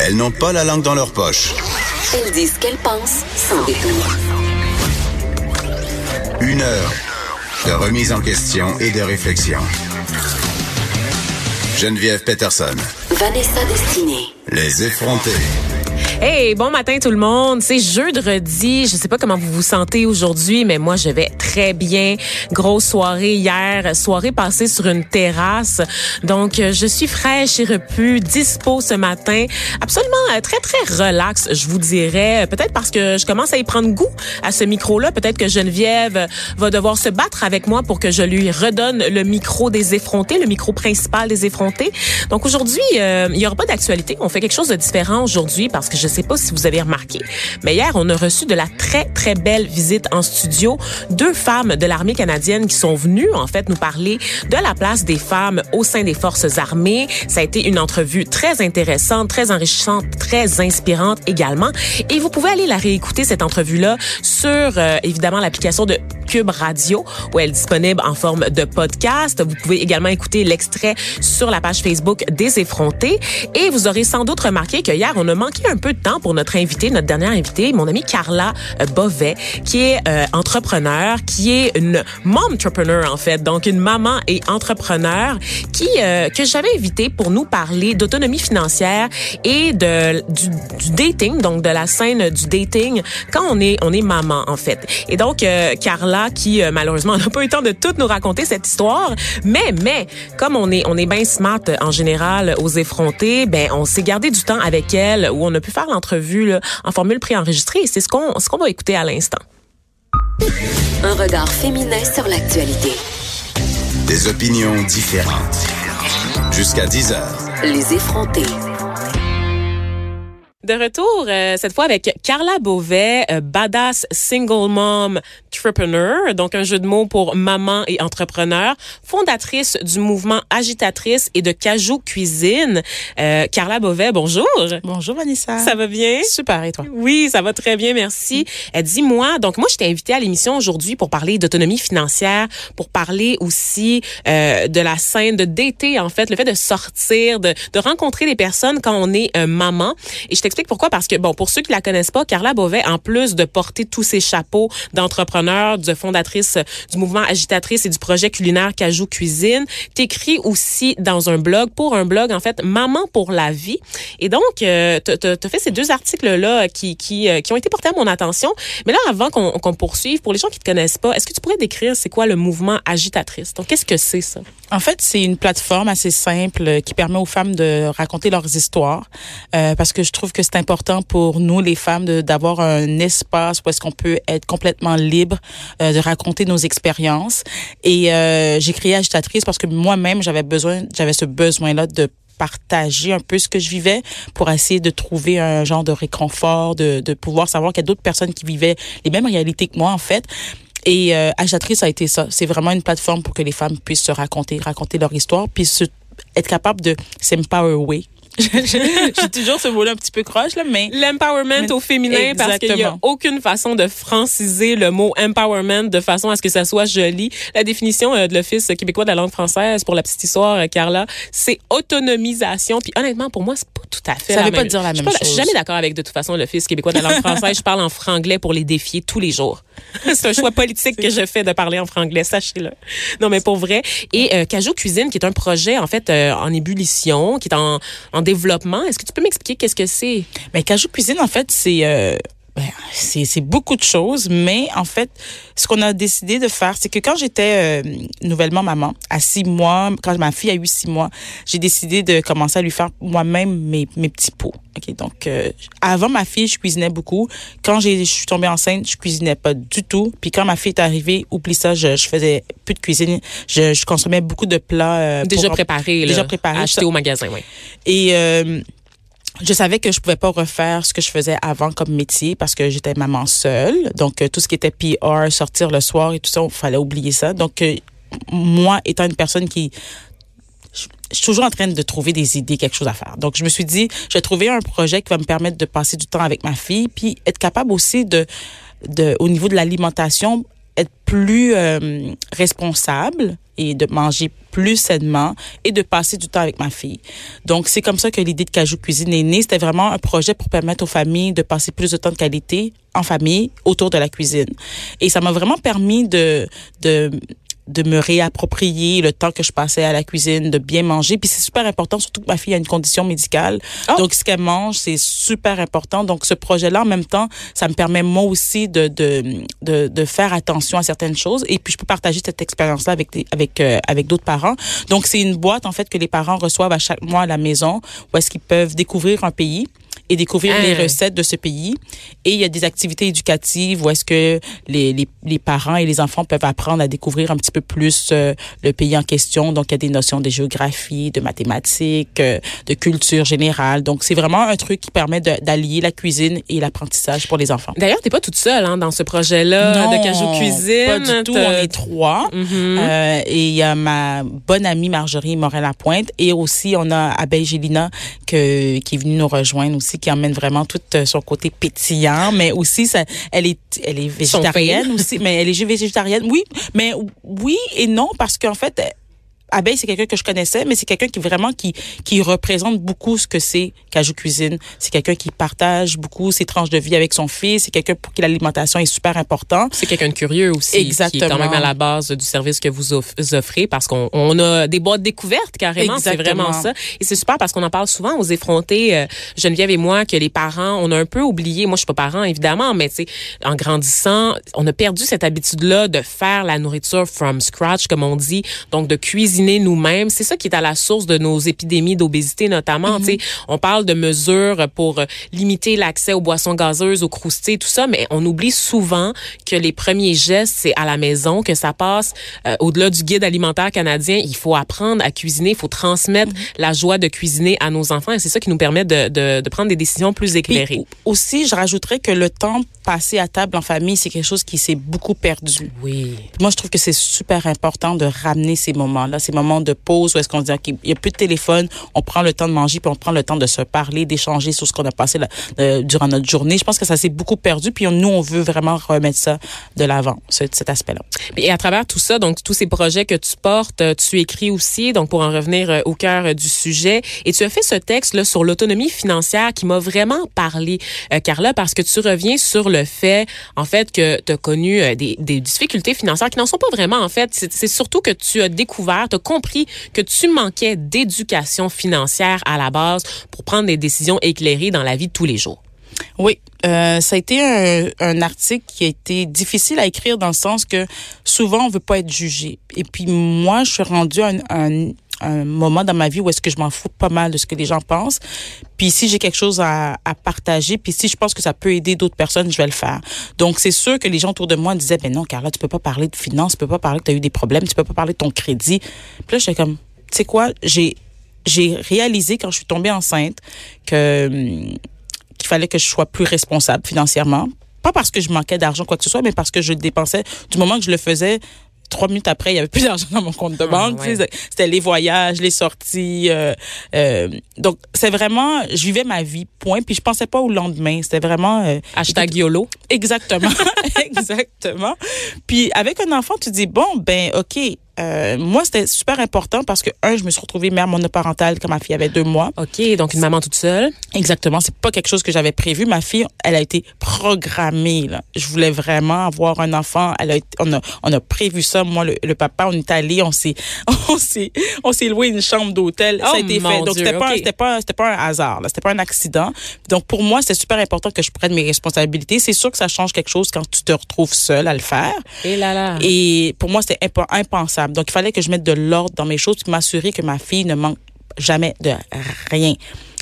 Elles n'ont pas la langue dans leur poche. Elles disent ce qu'elles pensent sans détour. Une heure de remise en question et de réflexion. Geneviève Peterson. Vanessa Destinée. Les effrontés. Hey, bon matin tout le monde. C'est jeudi. Je sais pas comment vous vous sentez aujourd'hui, mais moi je vais très bien. Grosse soirée hier, soirée passée sur une terrasse. Donc euh, je suis fraîche et repue, dispo ce matin. Absolument euh, très très relax, je vous dirais. Peut-être parce que je commence à y prendre goût à ce micro-là. Peut-être que Geneviève va devoir se battre avec moi pour que je lui redonne le micro des effrontés, le micro principal des effrontés. Donc aujourd'hui, euh, il y aura pas d'actualité. On fait quelque chose de différent aujourd'hui parce que je sais pas si vous avez remarqué, mais hier, on a reçu de la très, très belle visite en studio. Deux femmes de l'armée canadienne qui sont venues, en fait, nous parler de la place des femmes au sein des forces armées. Ça a été une entrevue très intéressante, très enrichissante, très inspirante également. Et vous pouvez aller la réécouter, cette entrevue-là, sur, euh, évidemment, l'application de Cube Radio, où elle est disponible en forme de podcast. Vous pouvez également écouter l'extrait sur la page Facebook des effrontés. Et vous aurez sans doute remarqué que hier, on a manqué un peu de temps pour notre invité, notre dernière invitée, mon amie Carla euh, Bovet, qui est euh, entrepreneur, qui est une mom-entrepreneur en fait, donc une maman et entrepreneur qui euh, que j'avais invité pour nous parler d'autonomie financière et de du, du, dating, donc de la scène du dating quand on est on est maman en fait. Et donc Carla qui malheureusement n'a pas eu le temps de tout nous raconter cette histoire, mais mais comme on est on est bien smart en général aux effrontés, ben on s'est gardé du temps avec elle où on a pu faire l'entrevue en formule préenregistrée et c'est ce qu'on ce qu'on va écouter à l'instant. Un regard féminin sur l'actualité. Des opinions différentes. Jusqu'à 10 heures. Les effrontés. De retour, euh, cette fois avec Carla Beauvais, euh, badass single mom entrepreneur, donc un jeu de mots pour maman et entrepreneur, fondatrice du mouvement Agitatrice et de Cajou Cuisine. Euh, Carla Beauvais, bonjour. Bonjour Vanessa. Ça va bien? Super, et toi? Oui, ça va très bien, merci. Euh, Dis-moi, donc moi je t'ai invitée à l'émission aujourd'hui pour parler d'autonomie financière, pour parler aussi euh, de la scène de d'été en fait, le fait de sortir, de, de rencontrer les personnes quand on est maman. Et je t'explique pourquoi, parce que, bon, pour ceux qui la connaissent pas, Carla Beauvais, en plus de porter tous ses chapeaux d'entrepreneur, de fondatrice du mouvement agitatrice et du projet culinaire Cajou Cuisine, t'écris aussi dans un blog, pour un blog, en fait, Maman pour la vie. Et donc, euh, t'as fait ces deux articles-là qui, qui, euh, qui ont été portés à mon attention. Mais là, avant qu'on qu'on poursuive, pour les gens qui te connaissent pas, est-ce que tu pourrais décrire c'est quoi le mouvement agitatrice? Donc, qu'est-ce que c'est ça? En fait, c'est une plateforme assez simple qui permet aux femmes de raconter leurs histoires, euh, parce que je trouve que c'est important pour nous, les femmes, d'avoir un espace où est-ce qu'on peut être complètement libre euh, de raconter nos expériences. Et euh, j'ai créé Agitatrice parce que moi-même, j'avais besoin, j'avais ce besoin-là de partager un peu ce que je vivais pour essayer de trouver un genre de réconfort, de, de pouvoir savoir qu'il y a d'autres personnes qui vivaient les mêmes réalités que moi, en fait. Et euh, Agitatrice a été ça. C'est vraiment une plateforme pour que les femmes puissent se raconter, raconter leur histoire, puis être capable de s'empower j'ai toujours ce mot-là un petit peu croche, là, mais... L'empowerment au féminin, parce qu'il n'y a aucune façon de franciser le mot empowerment de façon à ce que ça soit joli. La définition euh, de l'Office québécois de la langue française pour la petite histoire, euh, Carla, c'est autonomisation. Puis honnêtement, pour moi, c'est pas tout à fait ça la veut même pas dire la même je chose. Je suis jamais d'accord avec, de toute façon, l'Office québécois de la langue française. je parle en franglais pour les défier tous les jours. c'est un choix politique que je fais de parler en franglais, sachez-le. Non, mais pour vrai. Et euh, Cajou Cuisine, qui est un projet, en fait, euh, en ébullition, qui est en, en développement. Est-ce que tu peux m'expliquer qu'est-ce que c'est? Mais Cajou Cuisine, en fait, c'est... Euh ben, c'est beaucoup de choses, mais en fait, ce qu'on a décidé de faire, c'est que quand j'étais euh, nouvellement maman, à six mois, quand ma fille a eu six mois, j'ai décidé de commencer à lui faire moi-même mes, mes petits pots. Ok, donc euh, avant ma fille, je cuisinais beaucoup. Quand j'ai, je suis tombée enceinte, je cuisinais pas du tout. Puis quand ma fille est arrivée, oublie ça, je, je faisais plus de cuisine. Je, je consommais beaucoup de plats euh, déjà préparés, déjà préparés, achetés au magasin, oui. Et euh, je savais que je pouvais pas refaire ce que je faisais avant comme métier parce que j'étais maman seule. Donc, euh, tout ce qui était PR, sortir le soir et tout ça, il fallait oublier ça. Donc, euh, moi, étant une personne qui... Je suis toujours en train de trouver des idées, quelque chose à faire. Donc, je me suis dit, je vais trouver un projet qui va me permettre de passer du temps avec ma fille, puis être capable aussi de, de au niveau de l'alimentation, être plus euh, responsable et de manger plus sainement et de passer du temps avec ma fille. Donc, c'est comme ça que l'idée de Cajou Cuisine est née. C'était vraiment un projet pour permettre aux familles de passer plus de temps de qualité en famille autour de la cuisine. Et ça m'a vraiment permis de, de, de me réapproprier le temps que je passais à la cuisine, de bien manger. Puis c'est super important, surtout que ma fille a une condition médicale. Oh. Donc, ce qu'elle mange, c'est super important. Donc, ce projet-là, en même temps, ça me permet moi aussi de, de, de, de faire attention à certaines choses. Et puis, je peux partager cette expérience-là avec, des- avec, euh, avec d'autres parents. Donc, c'est une boîte, en fait, que les parents reçoivent à chaque mois à la maison où est-ce qu'ils peuvent découvrir un pays et découvrir Ah. les recettes de ce pays. Et il y a des activités éducatives où est-ce que les, les, les parents et les enfants peuvent apprendre à découvrir un petit peu plus euh, le pays en question. Donc, il y a des notions de géographie, de mathématiques, euh, de culture générale. Donc, c'est vraiment un truc qui permet d'allier la cuisine et l'apprentissage pour les enfants. D'ailleurs, t'es pas toute seule hein, dans ce projet-là de Cajou Cuisine. pas du tout. On est trois. Mhm. Euh, et il y a ma bonne amie Marjorie Morel-Lapointe et aussi on a Abeille Gélina que, qui est venue nous rejoindre aussi, qui emmène vraiment tout euh, son côté pétillant, mais aussi ça, elle est, elle est végétarienne aussi, mais elle est végétarienne, oui, mais oui et non parce qu'en fait, Abeille, c'est quelqu'un que je connaissais, mais c'est quelqu'un qui vraiment qui qui représente beaucoup ce que c'est Cajou Cuisine. C'est quelqu'un qui partage beaucoup ses tranches de vie avec son fils. C'est quelqu'un pour qui l'alimentation est super important. C'est quelqu'un de curieux aussi, qui est Exactement. quand même à la base du service que vous off- offrez, parce qu'on on a des boîtes découvertes carrément, c'est Exactement. vraiment ça. Et c'est super parce qu'on en parle souvent aux effrontés, euh, Geneviève et moi, que les parents, on a un peu oublié, moi je suis pas parent évidemment, mais tu sais, en grandissant, on a perdu cette habitude-là de faire la nourriture from scratch, comme on dit, donc de cuisiner nous-mêmes. C'est ça qui est à la source de nos épidémies d'obésité notamment. Sais, on parle de mesures pour euh, limiter l'accès aux boissons gazeuses, aux croustilles, tout ça, mais on oublie souvent que les premiers gestes, c'est à la maison que ça passe. Euh, Au-delà du guide alimentaire canadien, il faut apprendre à cuisiner, il faut transmettre la joie de cuisiner à nos enfants et c'est ça qui nous permet de, de, de prendre des décisions plus éclairées. au- aussi, je rajouterais que le temps passé à table en famille, c'est quelque chose qui s'est beaucoup perdu. Oui. Moi, je trouve que c'est super important de ramener ces moments-là, ces moments de pause où est-ce qu'on se dit, OK, il n'y a plus de téléphone, on prend le temps de manger, puis on prend le temps de se parler, d'échanger sur ce qu'on a passé euh, durant notre journée. Je pense que ça s'est beaucoup perdu, puis nous, on veut vraiment remettre ça de l'avant, ce- cet aspect-là. Et à travers tout ça, donc tous ces projets que tu portes, euh, tu écris aussi, donc pour en revenir euh, au cœur du sujet, et tu as fait ce texte là sur l'autonomie financière qui m'a vraiment parlé, euh, Carla, parce que tu reviens sur le fait, en fait, que tu as connu des, difficultés financières qui n'en sont pas vraiment, en fait. C'est surtout que tu as découvert, compris que tu manquais d'éducation financière à la base pour prendre des décisions éclairées dans la vie de tous les jours. Oui, euh, ça a été un, article qui a été difficile à écrire dans le sens que souvent on veut pas être jugé. Et puis moi, je suis rendue à un, un moment dans ma vie où est-ce que je m'en fous pas mal de ce que les gens pensent. Puis si j'ai quelque chose à, partager, puis si je pense que ça peut aider d'autres personnes, je vais le faire. Donc c'est sûr que les gens autour de moi disaient, ben non, Carla, tu peux pas parler de finances, tu peux pas parler que tu as eu des problèmes, tu peux pas parler de ton crédit. Puis là, j'étais comme, tu sais quoi, j'ai j'ai réalisé quand je suis tombée enceinte que hum, qu'il fallait que je sois plus responsable financièrement. Pas parce que je manquais d'argent, quoi que ce soit, mais parce que je dépensais. Du moment que je le faisais, trois minutes après, il y avait plus d'argent dans mon compte de banque. ouais. Tu sais, C'était les voyages, les sorties. euh, euh, donc, c'est vraiment, je vivais ma vie, point. Puis je pensais pas au lendemain. C'était vraiment... euh, Hashtag YOLO. Exactement, exactement. Puis avec un enfant, tu dis bon ben ok. Euh, moi, c'était super important parce que, un, je me suis retrouvée mère monoparentale quand ma fille avait deux mois. OK, donc une maman toute seule. Exactement. C'est pas quelque chose que j'avais prévu. Ma fille, elle a été programmée, là. Je voulais vraiment avoir un enfant. Elle a été- on a, on a prévu ça. Moi, le, le papa, on est allé, on s'est, on s'est, on s'est loué une chambre d'hôtel. ça Oh, a été mon fait. Donc, c'était pas, c'était pas, c'était pas un hasard. C'était pas un accident. Donc, pour moi, c'est super important que je prenne mes responsabilités. C'est sûr que ça change quelque chose quand tu te retrouves seule à le faire. Et là là. Et pour moi, c'était imp- Donc, il fallait que je mette de l'ordre dans mes choses, puis m'assurer que ma fille ne manque jamais de rien.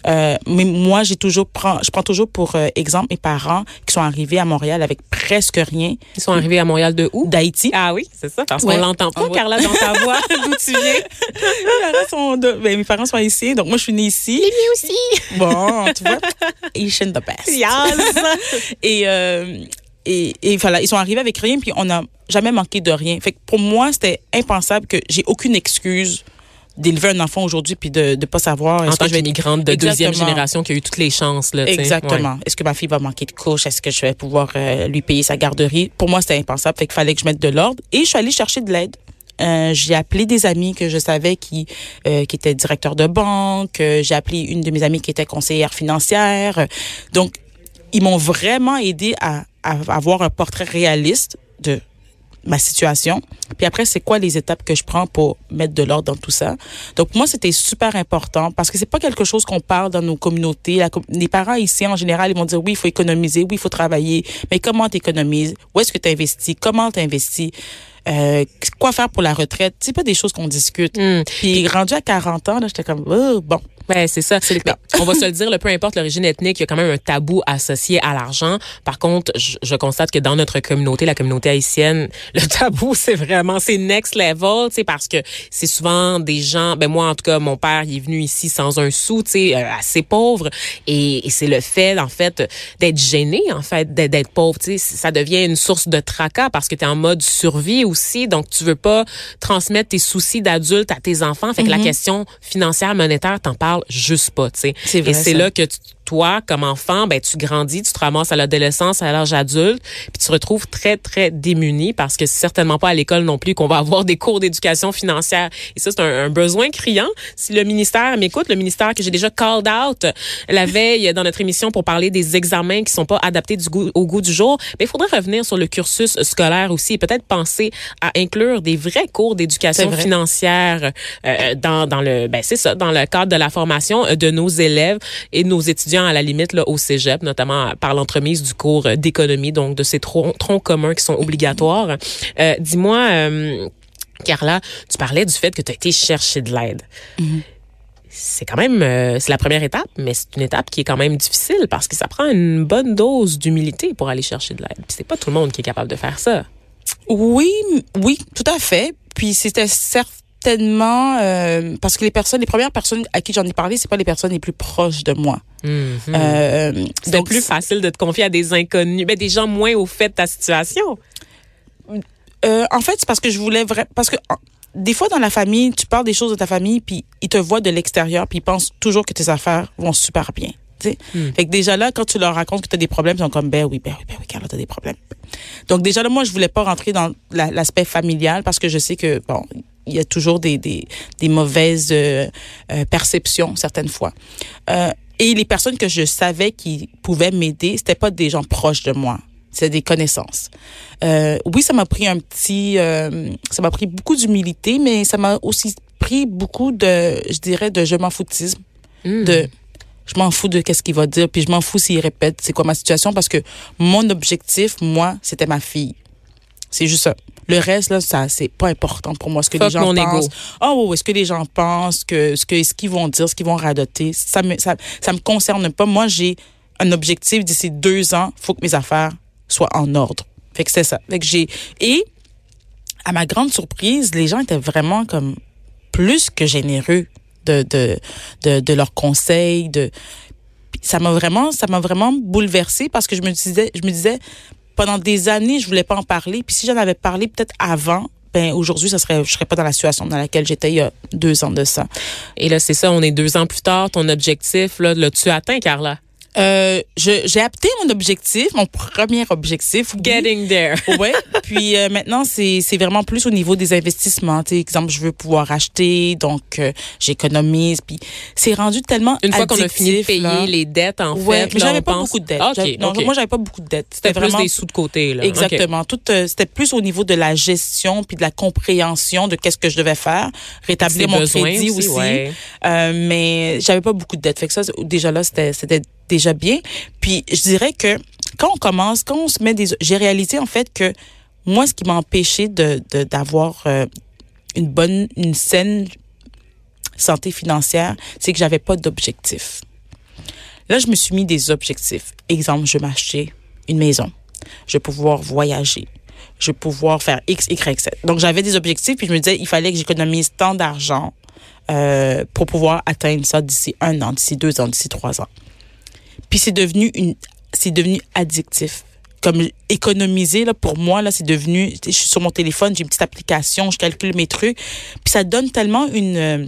Euh, mais moi, j'ai toujours prends, je prends toujours pour euh, exemple mes parents qui sont arrivés à Montréal avec presque rien Ils sont arrivés à Montréal de où? d'Haïti. Ah oui, c'est ça, parce qu'on Ouais. l'entend pas, Ah. Carla, dans ta voix, d'où tu viens? mes, parents sont de- ben, mes parents sont haïtiens, donc moi je suis née ici. aussi. Bon, tu vois, Asian the best. Yes. Et, euh, et, et voilà, ils sont arrivés avec rien, puis on n'a jamais manqué de rien. Fait que pour moi, c'était impensable que j'ai aucune excuse d'élever un enfant aujourd'hui puis de ne pas savoir en tant qu'immigrante de deuxième génération qui a eu toutes les chances. Là. Exactement. Est-ce que ma fille va manquer de couche? Est-ce que je vais pouvoir euh, lui payer sa garderie? Pour moi, c'était impensable. Fait qu'il fallait que je mette de l'ordre. Et je suis allée chercher de l'aide. Euh, j'ai appelé des amis que je savais qui euh, qui étaient directeurs de banque. Euh, j'ai appelé une de mes amies qui était conseillère financière. Donc, ils m'ont vraiment aidé à, à avoir un portrait réaliste de ma situation. Puis après, c'est quoi les étapes que je prends pour mettre de l'ordre dans tout ça? Donc moi, c'était super important parce que c'est pas quelque chose qu'on parle dans nos communautés. La, les parents ici, en général, ils vont dire oui, il faut économiser, oui, il faut travailler. Mais comment tu économises? Où est-ce que tu investis? Comment tu investis? Euh, quoi faire pour la retraite? C'est pas des choses qu'on discute. Mm. Puis rendu à 40 ans, là, j'étais comme, oh, bon, C'est ça. On va se le dire, le peu importe l'origine ethnique, il y a quand même un tabou associé à l'argent. Par contre, je, je, constate que dans notre communauté, la communauté haïtienne, le tabou, c'est vraiment, c'est next level, tu sais, parce que c'est souvent des gens, ben moi, en tout cas, mon père, il est venu ici sans un sou, tu sais, euh, assez pauvre. Et, et c'est le fait, en fait, d'être gêné, en fait, d'être pauvre, tu sais, ça devient une source de tracas parce que tu es en mode survie aussi. Donc, tu veux pas transmettre tes soucis d'adulte à tes enfants. Fait que Mm-hmm. la question financière, monétaire, t'en parles juste pas, tu sais. Et c'est là que tu- toi, comme enfant, ben tu grandis, tu te ramasses à l'adolescence, à l'âge adulte, puis tu te retrouves très très démuni parce que c'est certainement pas à l'école non plus qu'on va avoir des cours d'éducation financière. Et ça c'est un, un besoin criant. Si le ministère m'écoute, le ministère que j'ai déjà called out la veille dans notre émission pour parler des examens qui sont pas adaptés du goût, au goût du jour, ben il faudrait revenir sur le cursus scolaire aussi et peut-être penser à inclure des vrais cours d'éducation vrai. financière euh, dans dans le ben c'est ça dans le cadre de la formation de nos élèves et nos étudiants à la limite là au cégep notamment par l'entremise du cours euh, d'économie donc de ces troncs, troncs communs qui sont obligatoires. Euh, dis-moi euh, Carla, tu parlais du fait que tu as été chercher de l'aide. C'est quand même euh, c'est la première étape, mais c'est une étape qui est quand même difficile parce que ça prend une bonne dose d'humilité pour aller chercher de l'aide. C'est pas tout le monde qui est capable de faire ça. Oui, oui, tout à fait. Puis c'était certainement euh, parce que les personnes, les premières personnes à qui j'en ai parlé, c'est pas les personnes les plus proches de moi. Euh, C'était donc plus facile de te confier à des inconnus, ben, des gens moins au fait de ta situation. Euh, en fait, c'est parce que je voulais vraiment parce que des fois dans la famille, tu parles des choses de ta famille puis ils te voient de l'extérieur puis ils pensent toujours que tes affaires vont super bien. tu sais. Fait que déjà là, quand tu leur racontes que tu as des problèmes, ils sont comme ben oui, ben oui, ben oui, Carla, t'as des problèmes. Donc déjà là, moi, je voulais pas rentrer dans la- l'aspect familial parce que je sais que bon, il y a toujours des des, des mauvaises euh, euh, perceptions certaines fois. Euh, et les personnes que je savais qui pouvaient m'aider, c'était pas des gens proches de moi. C'est des connaissances. Oui, ça m'a pris un petit, ça m'a pris beaucoup d'humilité, mais ça m'a aussi pris beaucoup de, je dirais, de je m'en foutisme, Hmm. de je m'en fous de qu'est-ce qu'il va dire, puis je m'en fous s'il répète c'est quoi ma situation parce que mon objectif, moi, c'était ma fille. C'est juste ça. Le reste là, ça c'est pas important pour moi ce que Fuck les gens pensent. ego. Oh, ouais, ce que les gens pensent, que ce que ce qu'ils vont dire, ce qu'ils vont radoter, ça me ça, ça me concerne pas. Moi, j'ai un objectif d'ici deux ans, faut que mes affaires soient en ordre. Fait que c'est ça. Fait que j'ai et à ma grande surprise, les gens étaient vraiment comme plus que généreux de de de, de leurs conseils, de ça m'a vraiment ça m'a vraiment bouleversée parce que je me disais je me disais pendant des années je voulais pas en parler puis si j'en avais parlé peut-être avant ben aujourd'hui ça serait je serais pas dans la situation dans laquelle j'étais il y a deux ans de ça Et là, c'est ça, on est deux ans plus tard. Ton objectif, là, l'as-tu atteint, Carla? Euh, je j'ai apté mon objectif mon premier objectif oui. Getting there. ouais. Puis euh, maintenant, c'est c'est vraiment plus au niveau des investissements. Tu sais, exemple, je veux pouvoir acheter, donc euh, j'économise. Puis c'est rendu tellement Une fois qu'on a fini de payer là. les dettes, en Ouais, fait. mais j'avais pas pense- beaucoup de dettes. Ah, OK, J'avais- non, moi, j'avais pas beaucoup de dettes. C'était plus vraiment des sous de côté, là. Exactement. Tout, euh, c'était plus au niveau de la gestion puis de la compréhension de qu'est-ce que je devais faire, rétablir mon crédit aussi, aussi. ouais. Euh, mais j'avais pas beaucoup de dettes. Fait que ça, déjà là, c'était déjà bien. Puis je dirais que quand on commence, quand on se met des, j'ai réalisé en fait que moi, ce qui m'a empêché de, d'avoir euh, une bonne, une saine santé financière, c'est que j'avais pas d'objectif. Là, je me suis mis des objectifs. Exemple, je m'acheter une maison. Je vais pouvoir voyager. Je vais pouvoir faire X, Y, Z. Donc, j'avais des objectifs, puis je me disais, il fallait que j'économise tant d'argent euh, pour pouvoir atteindre ça d'ici un an, d'ici deux ans, d'ici trois ans. Puis c'est devenu une, c'est devenu addictif. Comme économiser là pour moi là, c'est devenu. Je suis sur mon téléphone, j'ai une petite application, je calcule mes trucs, puis ça donne tellement une. euh,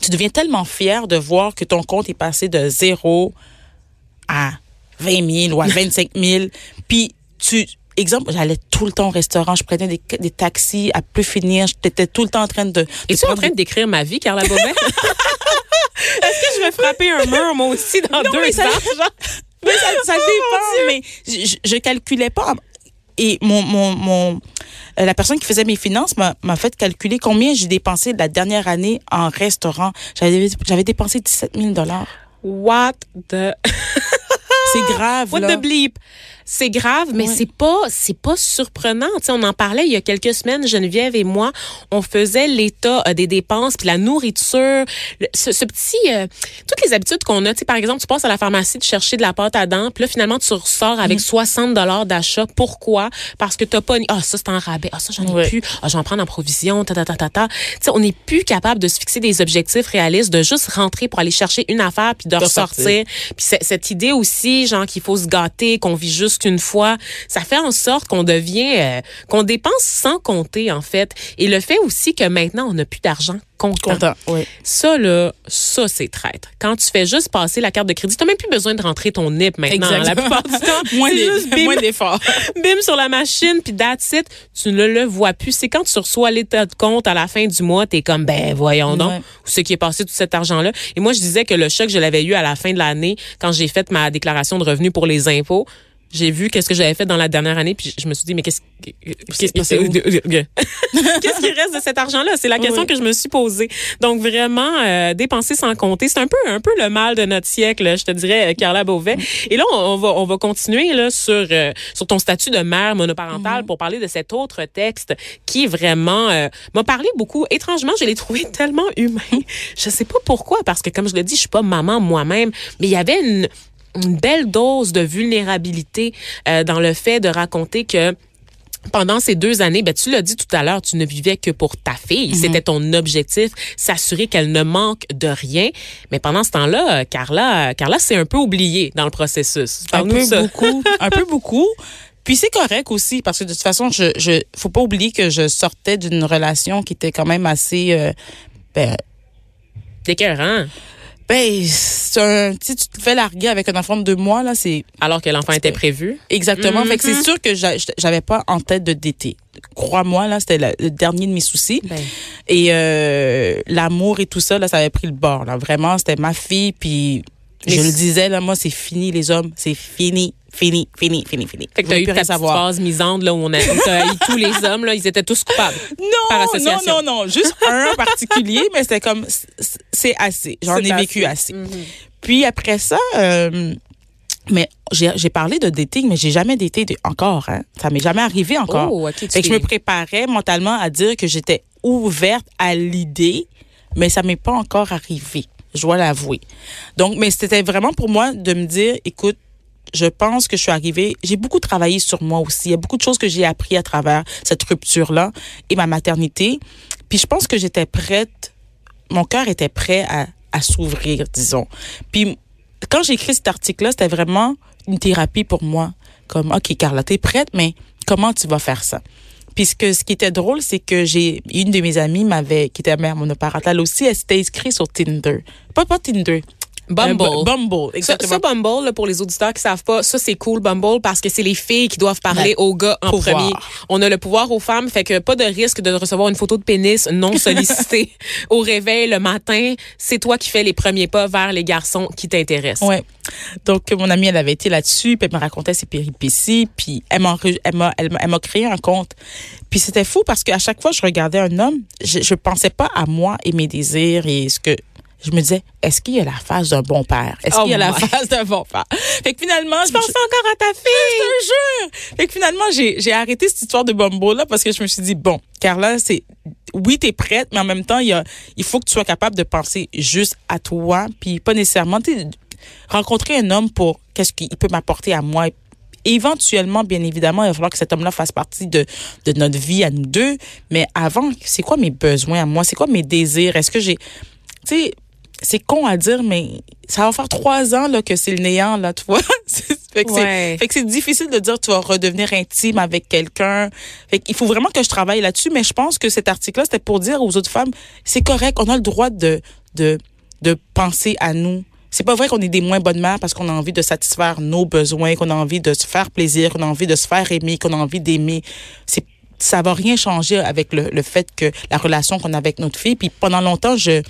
tu deviens tellement fier de voir que ton compte est passé de zéro à 20 000 ou à 25 000, puis tu exemple, j'allais tout le temps au restaurant, je prenais des, des taxis à plus finir, j'étais tout le temps en train de... de Es-tu en train de décrire ma vie, Carla Beauvais? Est-ce que je vais frapper un mur, moi aussi, dans Non, deux mais ça- genre? Mais ça, ça dépend, mais je, je, calculais pas. Et mon, mon, mon, euh, la personne qui faisait mes finances m'a fait calculer combien j'ai dépensé la dernière année en restaurant. J'avais j'avais dépensé 17 000 dollars. What the... C'est grave, What là. the bleep? C'est grave, mais Ouais. c'est pas c'est pas surprenant. Tu sais, on en parlait il y a quelques semaines, Geneviève et moi, on faisait l'état euh, des dépenses puis la nourriture, le- ce, ce petit euh, toutes les habitudes qu'on a. Tu sais, par exemple, tu passes à la pharmacie de chercher de la pâte à dents, puis là finalement tu ressors avec Mm. 60 dollars d'achat. Pourquoi? Parce que t'as pas ah ça c'est en rabais, ah ça j'en ai plus, ah j'en prends en provision, ta ta ta ta ta. Tu sais, on n'est plus capable de se fixer des objectifs réalistes, de juste rentrer pour aller chercher une affaire puis de De ressortir. sortir. Puis cette idée aussi, genre qu'il faut se gâter, qu'on vit juste qu'une fois, ça fait en sorte qu'on devient, euh, qu'on dépense sans compter en fait. Et le fait aussi que maintenant on n'a plus d'argent comptant. Oui. Ça là, ça c'est traître. Quand tu fais juste passer la carte de crédit, t'as même plus besoin de rentrer ton NIP maintenant. La plupart du temps, moins juste bim, moins d'efforts. bim sur la machine puis that's it. Tu ne le vois plus. C'est quand tu reçois l'état de compte à la fin du mois, t'es comme ben voyons donc Ouais. c'est qui est passé tout cet argent-là? Et moi, je disais que le choc, je l'avais eu à la fin de l'année quand j'ai fait ma déclaration de revenus pour les impôts. J'ai vu qu'est-ce que j'avais fait dans la dernière année, puis je me suis dit, mais qu'est-ce passé où? qu'est-ce qui reste de cet argent-là? C'est la question Oui. que je me suis posée. Donc, vraiment, euh, dépenser sans compter, c'est un peu, un peu le mal de notre siècle, je te dirais, euh, Carla Beauvais. Et là, on, va, on va continuer là, sur, euh, sur ton statut de mère monoparentale pour parler de cet autre texte qui vraiment euh, m'a parlé beaucoup. Étrangement, je l'ai trouvé tellement humain. Je sais pas pourquoi, parce que comme je le dis, je suis pas maman moi-même, mais il y avait une, une belle dose de vulnérabilité euh, dans le fait de raconter que pendant ces deux années, ben tu l'as dit tout à l'heure, tu ne vivais que pour ta fille. C'était ton objectif, s'assurer qu'elle ne manque de rien. Mais pendant ce temps-là, euh, Carla, Carla s'est un peu oubliée dans le processus. un peu ça. beaucoup, un peu beaucoup. Puis c'est correct aussi parce que de toute façon, je, je, faut pas oublier que je sortais d'une relation qui était quand même assez, euh, ben, C'est écœurant. Ben, c'est un, si tu te fais larguer avec un enfant de deux mois là, c'est Alors que l'enfant était prévu. exactement. Fait que Mhm. c'est sûr que j'a- j'avais pas en tête de d'été. Crois-moi là, c'était le dernier de mes soucis. Ben. Et euh, l'amour et tout ça là, ça avait pris le bord là. Vraiment, c'était ma fille puis. Je le disais là, moi c'est fini les hommes, c'est fini, fini, fini, fini, fini. Fait que t'as eu ta savoir. phase misante là où on a, haï tous les hommes là, ils étaient tous coupables. Par Non, association. non, non, non. Juste un en particulier, mais c'était comme, c'est assez. J'en ai assez. vécu assez. Puis après ça, euh, mais j'ai parlé de dating, mais j'ai jamais daté de- encore. Hein. Ça m'est jamais arrivé encore. Oh, ok, tu fait que je me préparais mentalement à dire que j'étais ouverte à l'idée, mais ça m'est pas encore arrivé. Je dois l'avouer. Donc, mais c'était vraiment pour moi de me dire, écoute, je pense que je suis arrivée. J'ai beaucoup travaillé sur moi aussi. Il y a beaucoup de choses que j'ai appris à travers cette rupture-là et ma maternité. Puis je pense que j'étais prête. Mon cœur était prêt à, s'ouvrir, disons. Puis quand j'ai écrit cet article-là, c'était vraiment une thérapie pour moi. Comme, OK, Carla, t'es prête, mais comment tu vas faire ça? Puisque ce qui était drôle, c'est que j'ai une de mes amies m'avait qui était mère monoparentale aussi, elle s'était inscrite sur Tinder. Pas pas Tinder. Bumble. Euh, Bu- Bumble, exactement. ça, Bumble, là, pour les auditeurs qui savent pas, ça, c'est cool, Bumble, parce que c'est les filles qui doivent parler Le aux gars en pouvoir. premier. On a le pouvoir aux femmes, fait que pas de risque de recevoir une photo de pénis non sollicitée au réveil le matin. C'est toi qui fais les premiers pas vers les garçons qui t'intéressent. Ouais. Donc mon amie elle avait été là-dessus, puis elle me racontait ses péripéties, puis elle m'a enre- elle m'a elle m'a- elle m'a créé un compte. Puis c'était fou parce qu'à chaque fois que je regardais un homme, je je pensais pas à moi et mes désirs et ce que je me disais, est-ce qu'il y a la face d'un bon père? Est-ce Oh qu'il y a la face d'un bon père? Fait que finalement, je pense encore à ta fille. je te jure. Fait que finalement, j'ai, j'ai arrêté cette histoire de Bumble là parce que je me suis dit, bon, Carla, c'est, oui, t'es prête, mais en même temps, il y a, il faut que tu sois capable de penser juste à toi, puis pas nécessairement, rencontrer un homme pour qu'est-ce qu'il peut m'apporter à moi. Éventuellement, bien évidemment, il va falloir que cet homme-là fasse partie de, de notre vie à nous deux. Mais avant, c'est quoi mes besoins à moi? C'est quoi mes désirs? Est-ce que j'ai, tu sais, c'est con à dire, mais ça va faire trois ans là, que c'est le néant, là, tu vois. fait que c'est- Ouais. difficile de dire tu vas redevenir intime avec quelqu'un. Fait qu'il faut vraiment que je travaille là-dessus, mais je pense que cet article-là, c'était pour dire aux autres femmes, c'est correct, on a le droit de, de, de penser à nous, c'est pas vrai qu'on est des moins bonnes mères parce qu'on a envie de satisfaire nos besoins, qu'on a envie de se faire plaisir, qu'on a envie de se faire aimer, qu'on a envie d'aimer. C'est ça va rien changer avec le, le fait que la relation qu'on a avec notre fille. Puis pendant longtemps, je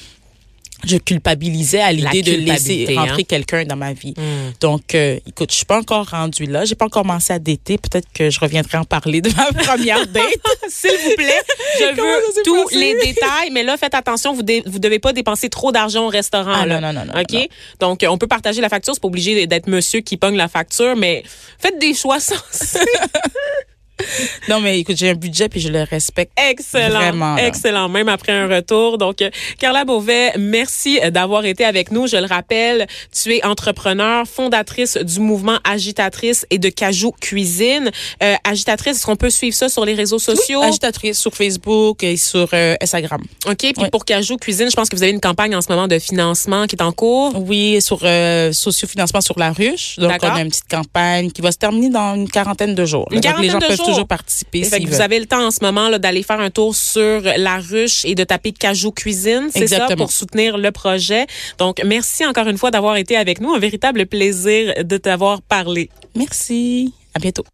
je culpabilisais à l'idée de laisser hein. rentrer quelqu'un dans ma vie. Hmm. Donc, euh, écoute, je suis pas encore rendue là. J'ai pas encore commencé à dater. Peut-être que je reviendrai en parler de ma première date. S'il vous plaît, je Comment veux tous passé? les détails, mais là, faites attention, vous ne devez pas dépenser trop d'argent au restaurant. Ah, là. non, non, non, non, OK? non. Donc, euh, on peut partager la facture. C'est pas obligé d'être monsieur qui pogne la facture, mais faites des choix sensés. non, mais écoute, j'ai un budget puis je le respecte. Excellent. Vraiment. Excellent. Même après un retour. Donc, euh, Carla Beauvais, merci euh, d'avoir été avec nous. Je le rappelle, tu es entrepreneur, fondatrice du mouvement Agitatrice et de Cajou Cuisine. Euh, agitatrice, est-ce qu'on peut suivre ça sur les réseaux sociaux? Agitatrice sur Facebook et sur euh, Instagram. OK. Puis pour Cajou Cuisine, je pense que vous avez une campagne en ce moment de financement qui est en cours. Oui, sur euh, sociofinancement sur la ruche. Donc, on a une petite campagne qui va se terminer dans une quarantaine de jours. Une Donc, quarantaine les gens de jours participer. Que vous avez le temps en ce moment d'aller faire un tour sur la ruche et de taper Cajou Cuisine, c'est ça, pour soutenir le projet. Donc, merci encore une fois d'avoir été avec nous. Un véritable plaisir de t'avoir parlé. Merci. À bientôt.